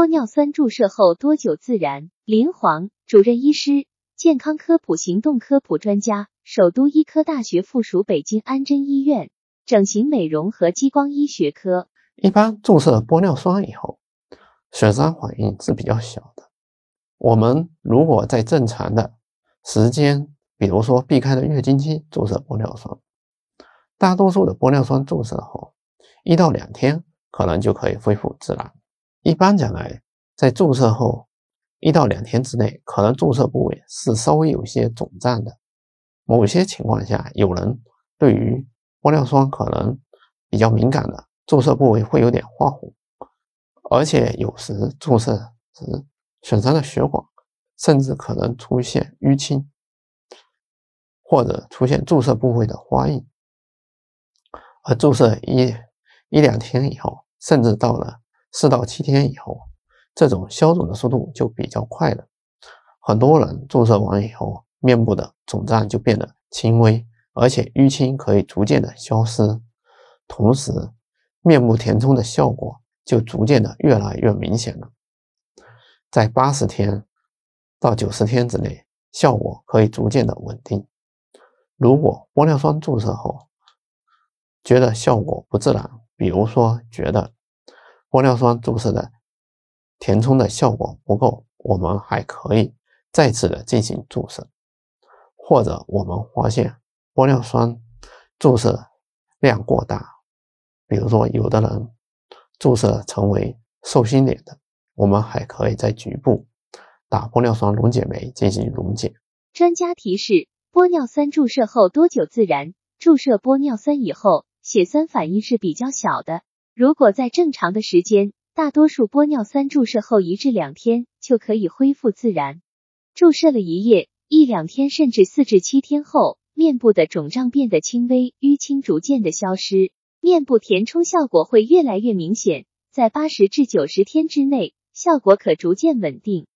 玻尿酸注射后多久自然？林煌，主任医师，健康科普行动科普专家，首都医科大学附属北京安贞医院整形美容和激光医学科。一般注射玻尿酸以后，损伤反应是比较小的。我们如果在正常的时间，比如说避开了月经期注射玻尿酸，大多数的玻尿酸注射后一到两天可能就可以恢复自然。一般讲来，在注射后一到两天之内，可能注射部位是稍微有些肿胀的。某些情况下，有人对于玻尿酸可能比较敏感的，注射部位会有点发红，而且有时注射时损伤的血管，甚至可能出现淤青，或者出现注射部位的花印。而注射一一两天以后，甚至到了。四到七天以后，这种消肿的速度就比较快了。很多人注射完以后，面部的肿胀就变得轻微，而且淤青可以逐渐的消失，同时面部填充的效果就逐渐的越来越明显了。在八十天到九十天之内，效果可以逐渐的稳定。如果玻尿酸注射后觉得效果不自然，比如说觉得玻尿酸注射的填充的效果不够，我们还可以再次的进行注射，或者我们发现玻尿酸注射量过大，比如说有的人注射成为寿星脸的，我们还可以在局部打玻尿酸溶解酶进行溶解。专家提示：玻尿酸注射后多久自然？注射玻尿酸以后，血栓反应是比较小的。如果在正常的时间，大多数玻尿酸注射后一至两天就可以恢复自然。注射了一夜、一两天，甚至四至七天后，面部的肿胀变得轻微，淤青逐渐的消失，面部填充效果会越来越明显。在八十至九十天之内，效果可逐渐稳定。